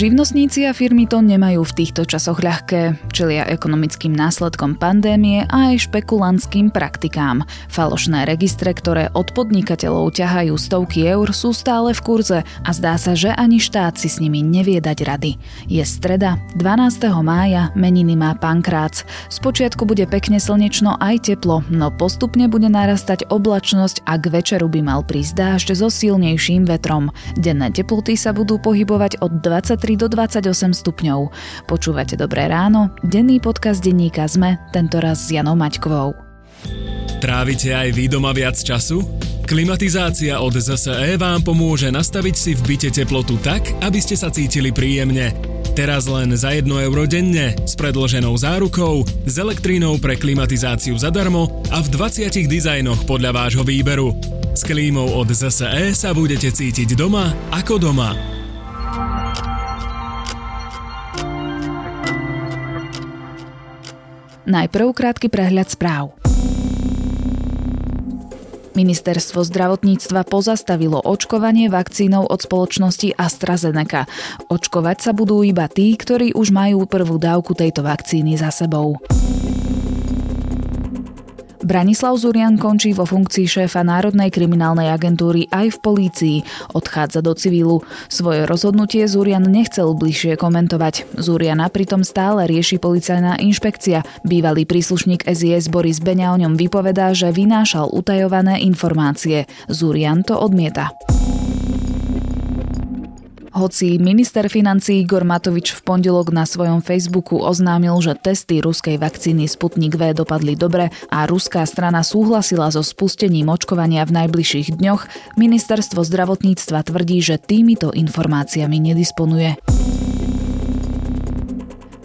Živnostníci a firmy to nemajú v týchto časoch ľahké, čelia ekonomickým následkom pandémie a aj špekulantským praktikám. Falošné registre, ktoré od podnikateľov ťahajú stovky eur, sú stále v kurze a zdá sa, že ani štát si s nimi nevie dať rady. Je streda, 12. mája, meniny má Pankrác. Spočiatku bude pekne slnečno aj teplo, no postupne bude narastať oblačnosť a k večeru by mal prísť dážď so silnejším vetrom. Denné teploty sa budú pohybovať od 20 23 do 28 stupňov. Počúvate Dobré ráno, denný podcast denníka ZME, tentoraz s Janou Maťkovou. Trávite aj vy doma viac času? Klimatizácia od ZSE vám pomôže nastaviť si v byte teplotu tak, aby ste sa cítili príjemne. Teraz len za 1 euro denne, s predloženou zárukou, s elektrínou pre klimatizáciu zadarmo a v 20 dizajnoch podľa vášho výberu. S klímou od ZSE sa budete cítiť doma ako doma. Najprv krátky prehľad správ. Ministerstvo zdravotníctva pozastavilo očkovanie vakcínou od spoločnosti AstraZeneca. Očkovať sa budú iba tí, ktorí už majú prvú dávku tejto vakcíny za sebou. Branislav Zurian končí vo funkcii šéfa Národnej kriminálnej agentúry aj v polícii. Odchádza do civilu. Svoje rozhodnutie Zurian nechcel bližšie komentovať. Zuriana pritom stále rieši policajná inšpekcia. Bývalý príslušník SIS Boris Beňa o ňom vypovedá, že vynášal utajované informácie. Zurian to odmieta. Hoci minister financí Igor Matovič v pondelok na svojom Facebooku oznámil, že testy ruskej vakcíny Sputnik V dopadli dobre a ruská strana súhlasila so spustením očkovania v najbližších dňoch, ministerstvo zdravotníctva tvrdí, že týmito informáciami nedisponuje.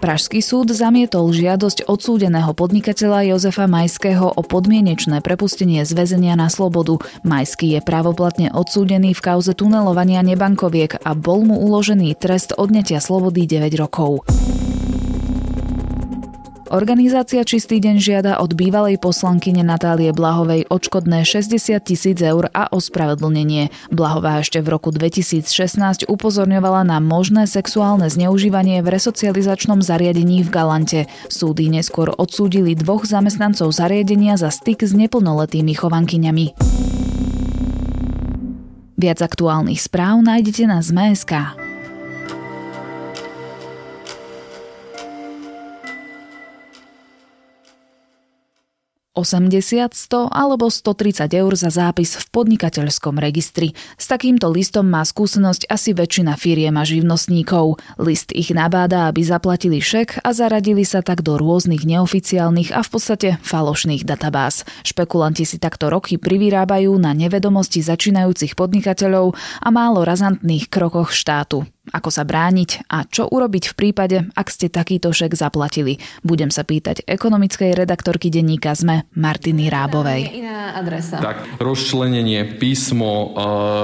Pražský súd zamietol žiadosť odsúdeného podnikateľa Jozefa Majského o podmienečné prepustenie z väzenia na slobodu. Majský je právoplatne odsúdený v kauze tunelovania nebankoviek a bol mu uložený trest odnetia slobody 9 rokov. Organizácia Čistý deň žiada od bývalej poslankyne Natálie Blahovej odškodné 60 tisíc eur a ospravedlnenie. Blahová ešte v roku 2016 upozorňovala na možné sexuálne zneužívanie v resocializačnom zariadení v Galante. Súdy neskôr odsúdili dvoch zamestnancov zariadenia za styk s neplnoletými chovankyňami. Viac aktuálnych správ nájdete na ZMSK. 80, 100 alebo 130 eur za zápis v podnikateľskom registri. S takýmto listom má skúsenosť asi väčšina firiem a živnostníkov. List ich nabáda, aby zaplatili šek a zaradili sa tak do rôznych neoficiálnych a v podstate falošných databáz. Špekulanti si takto roky privyrábajú na nevedomosti začínajúcich podnikateľov a málo razantných krokoch štátu ako sa brániť a čo urobiť v prípade, ak ste takýto šek zaplatili. Budem sa pýtať ekonomickej redaktorky denníka ZME Martiny Rábovej. Iná adresa. Tak, rozčlenenie, písmo,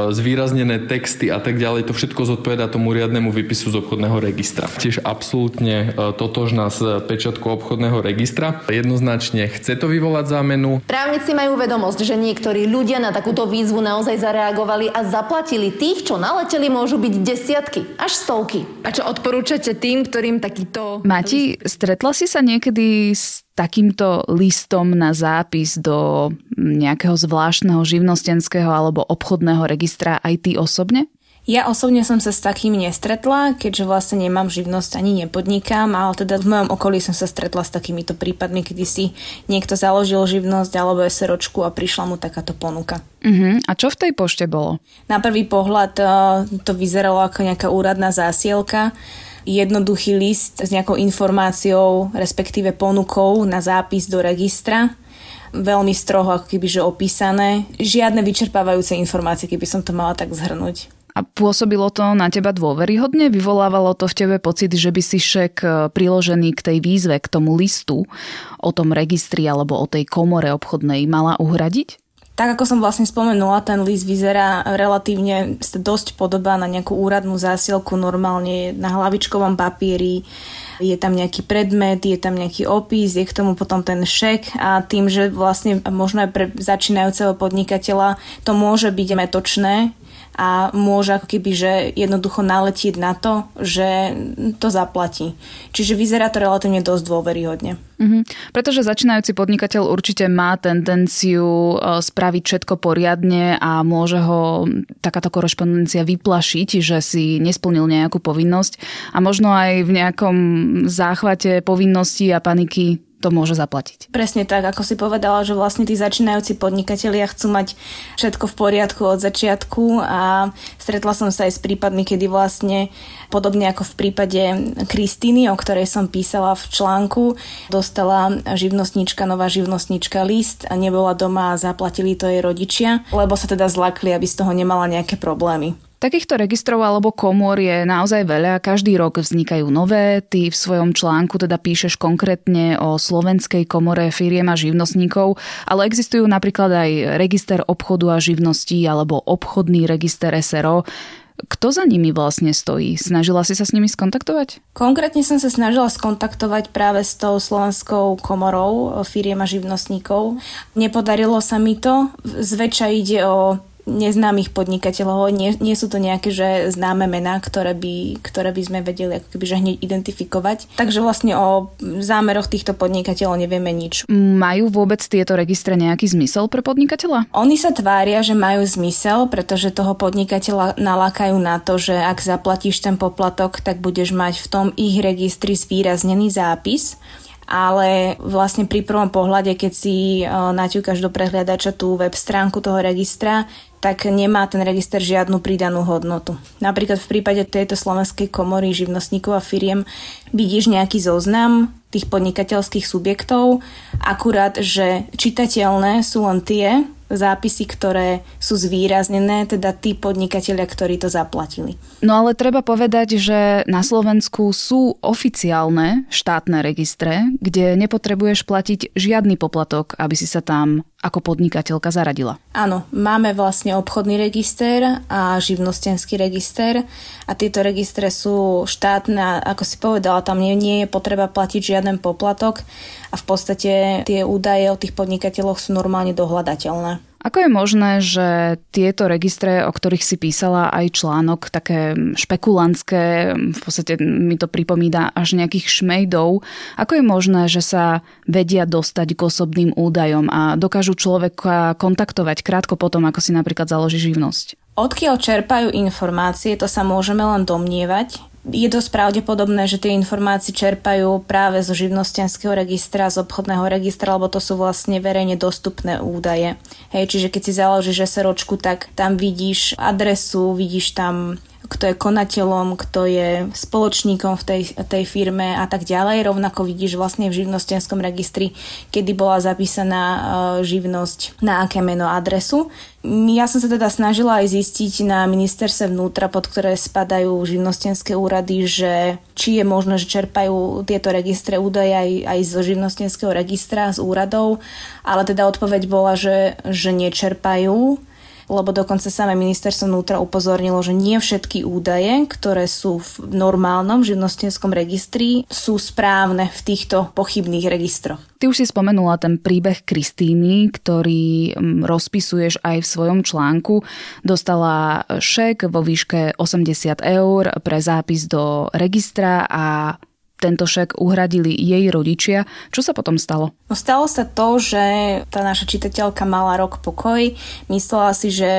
zvýraznené texty a tak ďalej, to všetko zodpoveda tomu riadnemu výpisu z obchodného registra. Tiež absolútne totožná s pečiatkou obchodného registra. Jednoznačne chce to vyvolať zámenu. Právnici majú vedomosť, že niektorí ľudia na takúto výzvu naozaj zareagovali a zaplatili tých, čo naleteli, môžu byť desiatky až stovky. A čo odporúčate tým, ktorým takýto... Mati, stretla si sa niekedy s takýmto listom na zápis do nejakého zvláštneho živnostenského alebo obchodného registra aj ty osobne? Ja osobne som sa s takým nestretla, keďže vlastne nemám živnosť ani nepodnikám, ale teda v mojom okolí som sa stretla s takýmito prípadmi, kedy si niekto založil živnosť alebo SROčku a prišla mu takáto ponuka. Uh-huh. A čo v tej pošte bolo? Na prvý pohľad uh, to vyzeralo ako nejaká úradná zásielka, jednoduchý list s nejakou informáciou, respektíve ponukou na zápis do registra veľmi stroho ako keby že opísané. Žiadne vyčerpávajúce informácie, keby som to mala tak zhrnúť. A pôsobilo to na teba dôveryhodne? Vyvolávalo to v tebe pocit, že by si šek e, priložený k tej výzve, k tomu listu o tom registri alebo o tej komore obchodnej mala uhradiť? Tak ako som vlastne spomenula, ten list vyzerá relatívne dosť podobá na nejakú úradnú zásielku, normálne na hlavičkovom papieri, je tam nejaký predmet, je tam nejaký opis, je k tomu potom ten šek a tým, že vlastne možno aj pre začínajúceho podnikateľa to môže byť metočné, a môže ako keby, že jednoducho naletieť na to, že to zaplatí. Čiže vyzerá to relatívne dosť dôveryhodne. Mm-hmm. Pretože začínajúci podnikateľ určite má tendenciu e, spraviť všetko poriadne a môže ho takáto korešpondencia vyplašiť, že si nesplnil nejakú povinnosť a možno aj v nejakom záchvate povinností a paniky to môže zaplatiť. Presne tak, ako si povedala, že vlastne tí začínajúci podnikatelia chcú mať všetko v poriadku od začiatku a stretla som sa aj s prípadmi, kedy vlastne podobne ako v prípade Kristýny, o ktorej som písala v článku, dostala živnostníčka, nová živnostníčka list a nebola doma a zaplatili to jej rodičia, lebo sa teda zlakli, aby z toho nemala nejaké problémy. Takýchto registrov alebo komôr je naozaj veľa, každý rok vznikajú nové. Ty v svojom článku teda píšeš konkrétne o slovenskej komore firiem a živnostníkov, ale existujú napríklad aj register obchodu a živností alebo obchodný register SRO. Kto za nimi vlastne stojí? Snažila si sa s nimi skontaktovať? Konkrétne som sa snažila skontaktovať práve s tou slovenskou komorou firiem a živnostníkov. Nepodarilo sa mi to. Zväčša ide o neznámych podnikateľov, nie, nie sú to nejaké že známe mená, ktoré by, ktoré by sme vedeli ako keby, že hneď identifikovať. Takže vlastne o zámeroch týchto podnikateľov nevieme nič. Majú vôbec tieto registre nejaký zmysel pre podnikateľa? Oni sa tvária, že majú zmysel, pretože toho podnikateľa nalákajú na to, že ak zaplatíš ten poplatok, tak budeš mať v tom ich registri zvýraznený zápis ale vlastne pri prvom pohľade, keď si e, naťukáš do prehliadača tú web stránku toho registra, tak nemá ten register žiadnu pridanú hodnotu. Napríklad v prípade tejto slovenskej komory živnostníkov a firiem vidíš nejaký zoznam tých podnikateľských subjektov, akurát, že čitateľné sú len tie zápisy, ktoré sú zvýraznené, teda tí podnikatelia, ktorí to zaplatili. No ale treba povedať, že na Slovensku sú oficiálne štátne registre, kde nepotrebuješ platiť žiadny poplatok, aby si sa tam ako podnikateľka zaradila. Áno, máme vlastne obchodný register a živnostenský register a tieto registre sú štátne a ako si povedala, tam nie, nie je potreba platiť žiaden poplatok a v podstate tie údaje o tých podnikateľoch sú normálne dohľadateľné. Ako je možné, že tieto registre, o ktorých si písala aj článok, také špekulantské, v podstate mi to pripomína až nejakých šmejdov, ako je možné, že sa vedia dostať k osobným údajom a dokážu človeka kontaktovať krátko potom, ako si napríklad založí živnosť? Odkiaľ čerpajú informácie, to sa môžeme len domnievať je dosť pravdepodobné, že tie informácie čerpajú práve zo živnostenského registra, z obchodného registra, lebo to sú vlastne verejne dostupné údaje. Hej, čiže keď si založíš SROčku, tak tam vidíš adresu, vidíš tam kto je konateľom, kto je spoločníkom v tej, tej firme a tak ďalej. Rovnako vidíš vlastne v živnostenskom registri, kedy bola zapísaná uh, živnosť, na aké meno adresu. Ja som sa teda snažila aj zistiť na ministerstve vnútra, pod ktoré spadajú živnostenské úrady, že či je možné, že čerpajú tieto registre údaje aj, aj zo živnostenského registra, z úradov, ale teda odpoveď bola, že, že nečerpajú lebo dokonca samé ministerstvo vnútra upozornilo, že nie všetky údaje, ktoré sú v normálnom živnostenskom registri, sú správne v týchto pochybných registroch. Ty už si spomenula ten príbeh Kristíny, ktorý mm, rozpisuješ aj v svojom článku. Dostala šek vo výške 80 eur pre zápis do registra a tento šek uhradili jej rodičia. Čo sa potom stalo? No stalo sa to, že tá naša čitateľka mala rok pokoj. Myslela si, že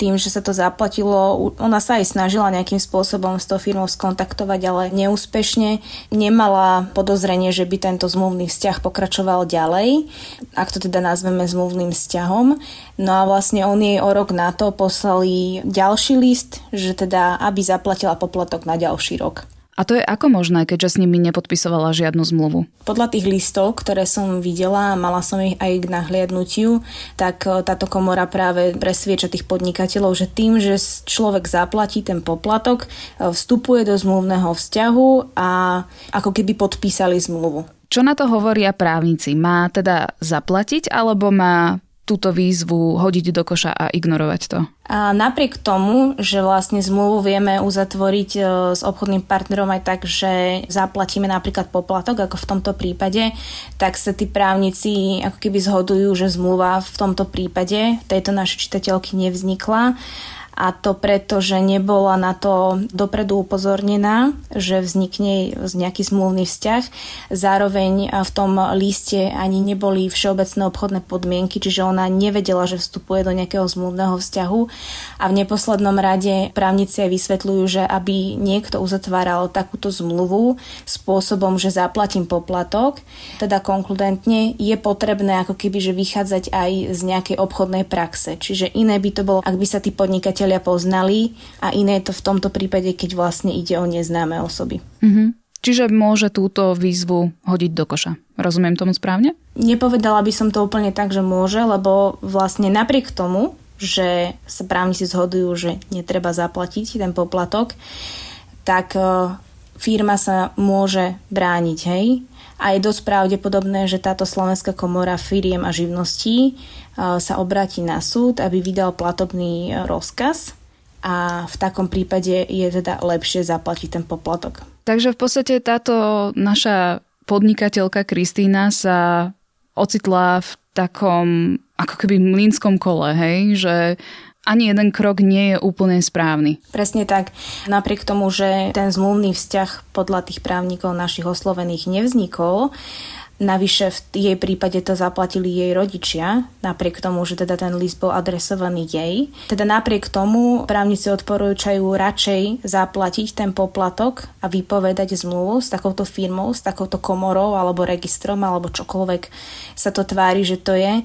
tým, že sa to zaplatilo, ona sa aj snažila nejakým spôsobom s tou firmou skontaktovať, ale neúspešne. Nemala podozrenie, že by tento zmluvný vzťah pokračoval ďalej, ak to teda nazveme zmluvným vzťahom. No a vlastne on jej o rok na to poslali ďalší list, že teda aby zaplatila poplatok na ďalší rok. A to je ako možné, keďže s nimi nepodpisovala žiadnu zmluvu? Podľa tých listov, ktoré som videla, mala som ich aj k nahliadnutiu, tak e, táto komora práve presvieča tých podnikateľov, že tým, že človek zaplatí ten poplatok, e, vstupuje do zmluvného vzťahu a ako keby podpísali zmluvu. Čo na to hovoria právnici? Má teda zaplatiť alebo má túto výzvu hodiť do koša a ignorovať to? A napriek tomu, že vlastne zmluvu vieme uzatvoriť e, s obchodným partnerom aj tak, že zaplatíme napríklad poplatok, ako v tomto prípade, tak sa tí právnici ako keby zhodujú, že zmluva v tomto prípade tejto našej čitateľky nevznikla a to preto, že nebola na to dopredu upozornená, že vznikne nejaký zmluvný vzťah. Zároveň v tom liste ani neboli všeobecné obchodné podmienky, čiže ona nevedela, že vstupuje do nejakého zmluvného vzťahu a v neposlednom rade právnici aj vysvetľujú, že aby niekto uzatváral takúto zmluvu spôsobom, že zaplatím poplatok, teda konkludentne je potrebné ako keby, že vychádzať aj z nejakej obchodnej praxe. Čiže iné by to bolo, ak by sa tí podnikateľ užívateľia poznali a iné je to v tomto prípade, keď vlastne ide o neznáme osoby. Mm-hmm. Čiže môže túto výzvu hodiť do koša. Rozumiem tomu správne? Nepovedala by som to úplne tak, že môže, lebo vlastne napriek tomu, že sa právnici zhodujú, že netreba zaplatiť ten poplatok, tak e, firma sa môže brániť, hej? A je dosť pravdepodobné, že táto Slovenská komora firiem a živností e, sa obráti na súd, aby vydal platobný e, rozkaz a v takom prípade je teda lepšie zaplatiť ten poplatok. Takže v podstate táto naša podnikateľka Kristýna sa ocitla v takom ako keby mlínskom kole, hej, že ani jeden krok nie je úplne správny. Presne tak. Napriek tomu, že ten zmluvný vzťah podľa tých právnikov našich oslovených nevznikol, Navyše v jej prípade to zaplatili jej rodičia, napriek tomu, že teda ten list bol adresovaný jej. Teda napriek tomu právnici odporúčajú radšej zaplatiť ten poplatok a vypovedať zmluvu s takouto firmou, s takouto komorou alebo registrom alebo čokoľvek sa to tvári, že to je,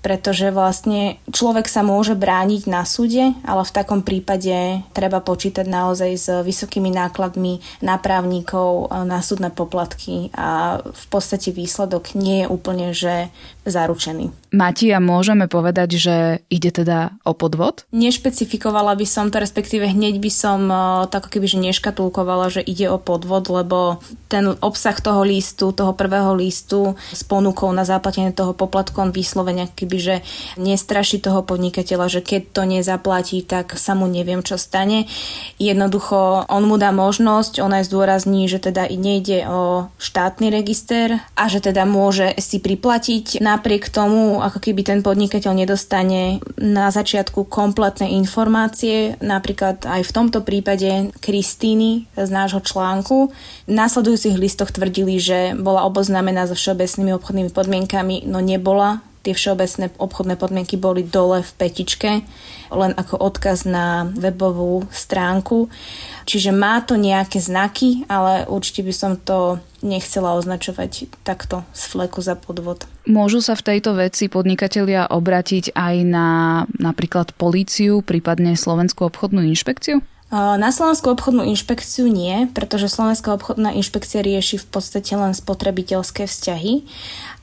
pretože vlastne človek sa môže brániť na súde, ale v takom prípade treba počítať naozaj s vysokými nákladmi na právnikov, na súdne poplatky a v podstate výsledok nie je úplne že zaručený. Matia, môžeme povedať, že ide teda o podvod? Nešpecifikovala by som to, respektíve hneď by som tak keby, že neškatulkovala, že ide o podvod, lebo ten obsah toho listu, toho prvého listu s ponukou na zaplatenie toho poplatkom vyslovene keby, že nestraší toho podnikateľa, že keď to nezaplatí, tak sa mu neviem, čo stane. Jednoducho on mu dá možnosť, ona zdôrazní, že teda nejde o štátny register a že teda môže si priplatiť napriek tomu ako keby ten podnikateľ nedostane na začiatku kompletné informácie, napríklad aj v tomto prípade Kristýny z nášho článku. V následujúcich listoch tvrdili, že bola oboznámená so všeobecnými obchodnými podmienkami, no nebola tie všeobecné obchodné podmienky boli dole v petičke, len ako odkaz na webovú stránku. Čiže má to nejaké znaky, ale určite by som to nechcela označovať takto z fleku za podvod. Môžu sa v tejto veci podnikatelia obratiť aj na napríklad políciu, prípadne Slovenskú obchodnú inšpekciu? Na Slovenskú obchodnú inšpekciu nie, pretože Slovenská obchodná inšpekcia rieši v podstate len spotrebiteľské vzťahy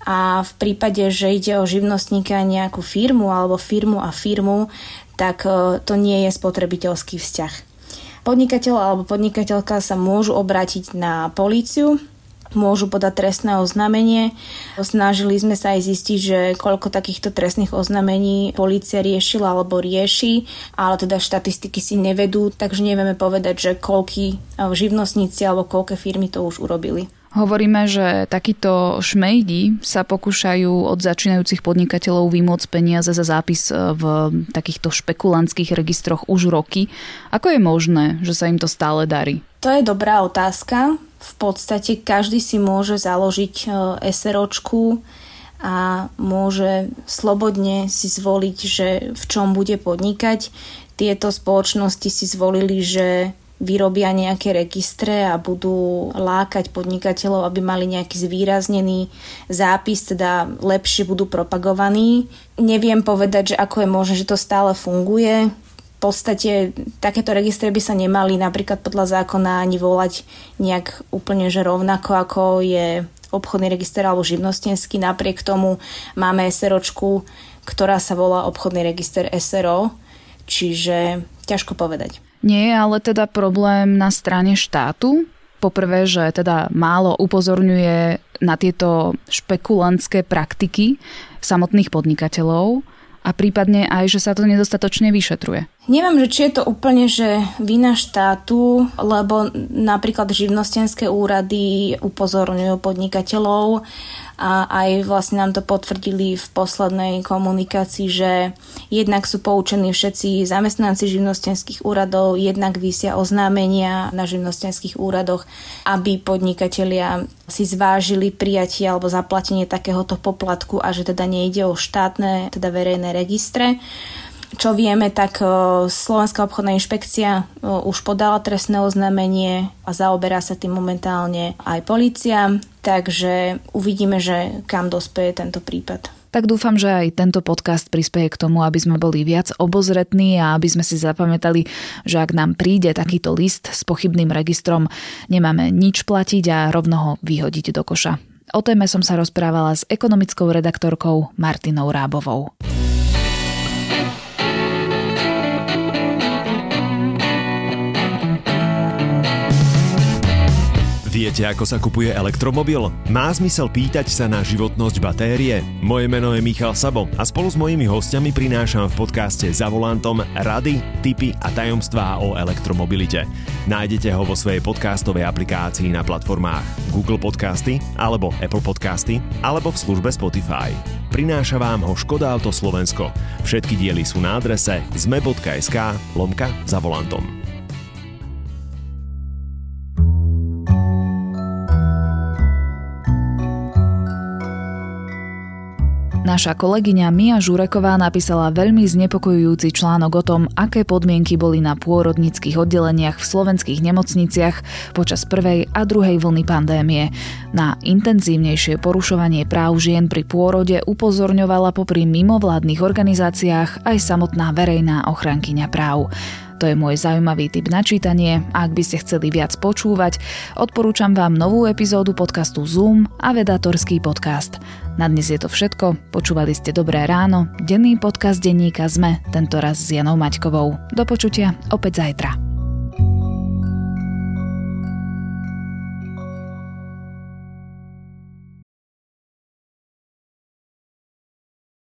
a v prípade, že ide o živnostníka nejakú firmu alebo firmu a firmu, tak to nie je spotrebiteľský vzťah. Podnikateľ alebo podnikateľka sa môžu obrátiť na políciu, môžu podať trestné oznámenie. Snažili sme sa aj zistiť, že koľko takýchto trestných oznámení policia riešila alebo rieši, ale teda štatistiky si nevedú, takže nevieme povedať, že koľky živnostníci alebo koľké firmy to už urobili. Hovoríme, že takíto šmejdi sa pokúšajú od začínajúcich podnikateľov vymôcť peniaze za zápis e, v takýchto špekulantských registroch už roky. Ako je možné, že sa im to stále darí? To je dobrá otázka. V podstate každý si môže založiť e, SROčku a môže slobodne si zvoliť, že v čom bude podnikať. Tieto spoločnosti si zvolili, že vyrobia nejaké registre a budú lákať podnikateľov, aby mali nejaký zvýraznený zápis, teda lepšie budú propagovaní. Neviem povedať, že ako je možné, že to stále funguje. V podstate takéto registre by sa nemali napríklad podľa zákona ani volať nejak úplne že rovnako, ako je obchodný register alebo živnostenský. Napriek tomu máme SROčku, ktorá sa volá obchodný register SRO, čiže ťažko povedať. Nie je ale teda problém na strane štátu? Poprvé, že teda málo upozorňuje na tieto špekulantské praktiky samotných podnikateľov a prípadne aj, že sa to nedostatočne vyšetruje. Neviem, že či je to úplne, že vina štátu, lebo napríklad živnostenské úrady upozorňujú podnikateľov a aj vlastne nám to potvrdili v poslednej komunikácii, že jednak sú poučení všetci zamestnanci živnostenských úradov, jednak vysia oznámenia na živnostenských úradoch, aby podnikatelia si zvážili prijatie alebo zaplatenie takéhoto poplatku a že teda nejde o štátne, teda verejné registre. Čo vieme, tak e, Slovenská obchodná inšpekcia e, už podala trestné oznámenie a zaoberá sa tým momentálne aj policia, takže uvidíme, že kam dospeje tento prípad. Tak dúfam, že aj tento podcast prispieje k tomu, aby sme boli viac obozretní a aby sme si zapamätali, že ak nám príde takýto list s pochybným registrom, nemáme nič platiť a rovno ho vyhodiť do koša. O téme som sa rozprávala s ekonomickou redaktorkou Martinou Rábovou. Viete, ako sa kupuje elektromobil? Má zmysel pýtať sa na životnosť batérie? Moje meno je Michal Sabo a spolu s mojimi hostiami prinášam v podcaste za volantom rady, tipy a tajomstvá o elektromobilite. Nájdete ho vo svojej podcastovej aplikácii na platformách Google Podcasty alebo Apple Podcasty alebo v službe Spotify. Prináša vám ho Škoda Auto Slovensko. Všetky diely sú na adrese zme.sk lomka za volantom. Naša kolegyňa Mia Žureková napísala veľmi znepokojujúci článok o tom, aké podmienky boli na pôrodnických oddeleniach v slovenských nemocniciach počas prvej a druhej vlny pandémie. Na intenzívnejšie porušovanie práv žien pri pôrode upozorňovala popri mimovládnych organizáciách aj samotná verejná ochrankyňa práv. To je môj zaujímavý tip na čítanie a ak by ste chceli viac počúvať, odporúčam vám novú epizódu podcastu Zoom a Vedatorský podcast. Na dnes je to všetko, počúvali ste Dobré ráno, denný podcast denníka ZME, tentoraz s Janou Maťkovou. Do počutia opäť zajtra.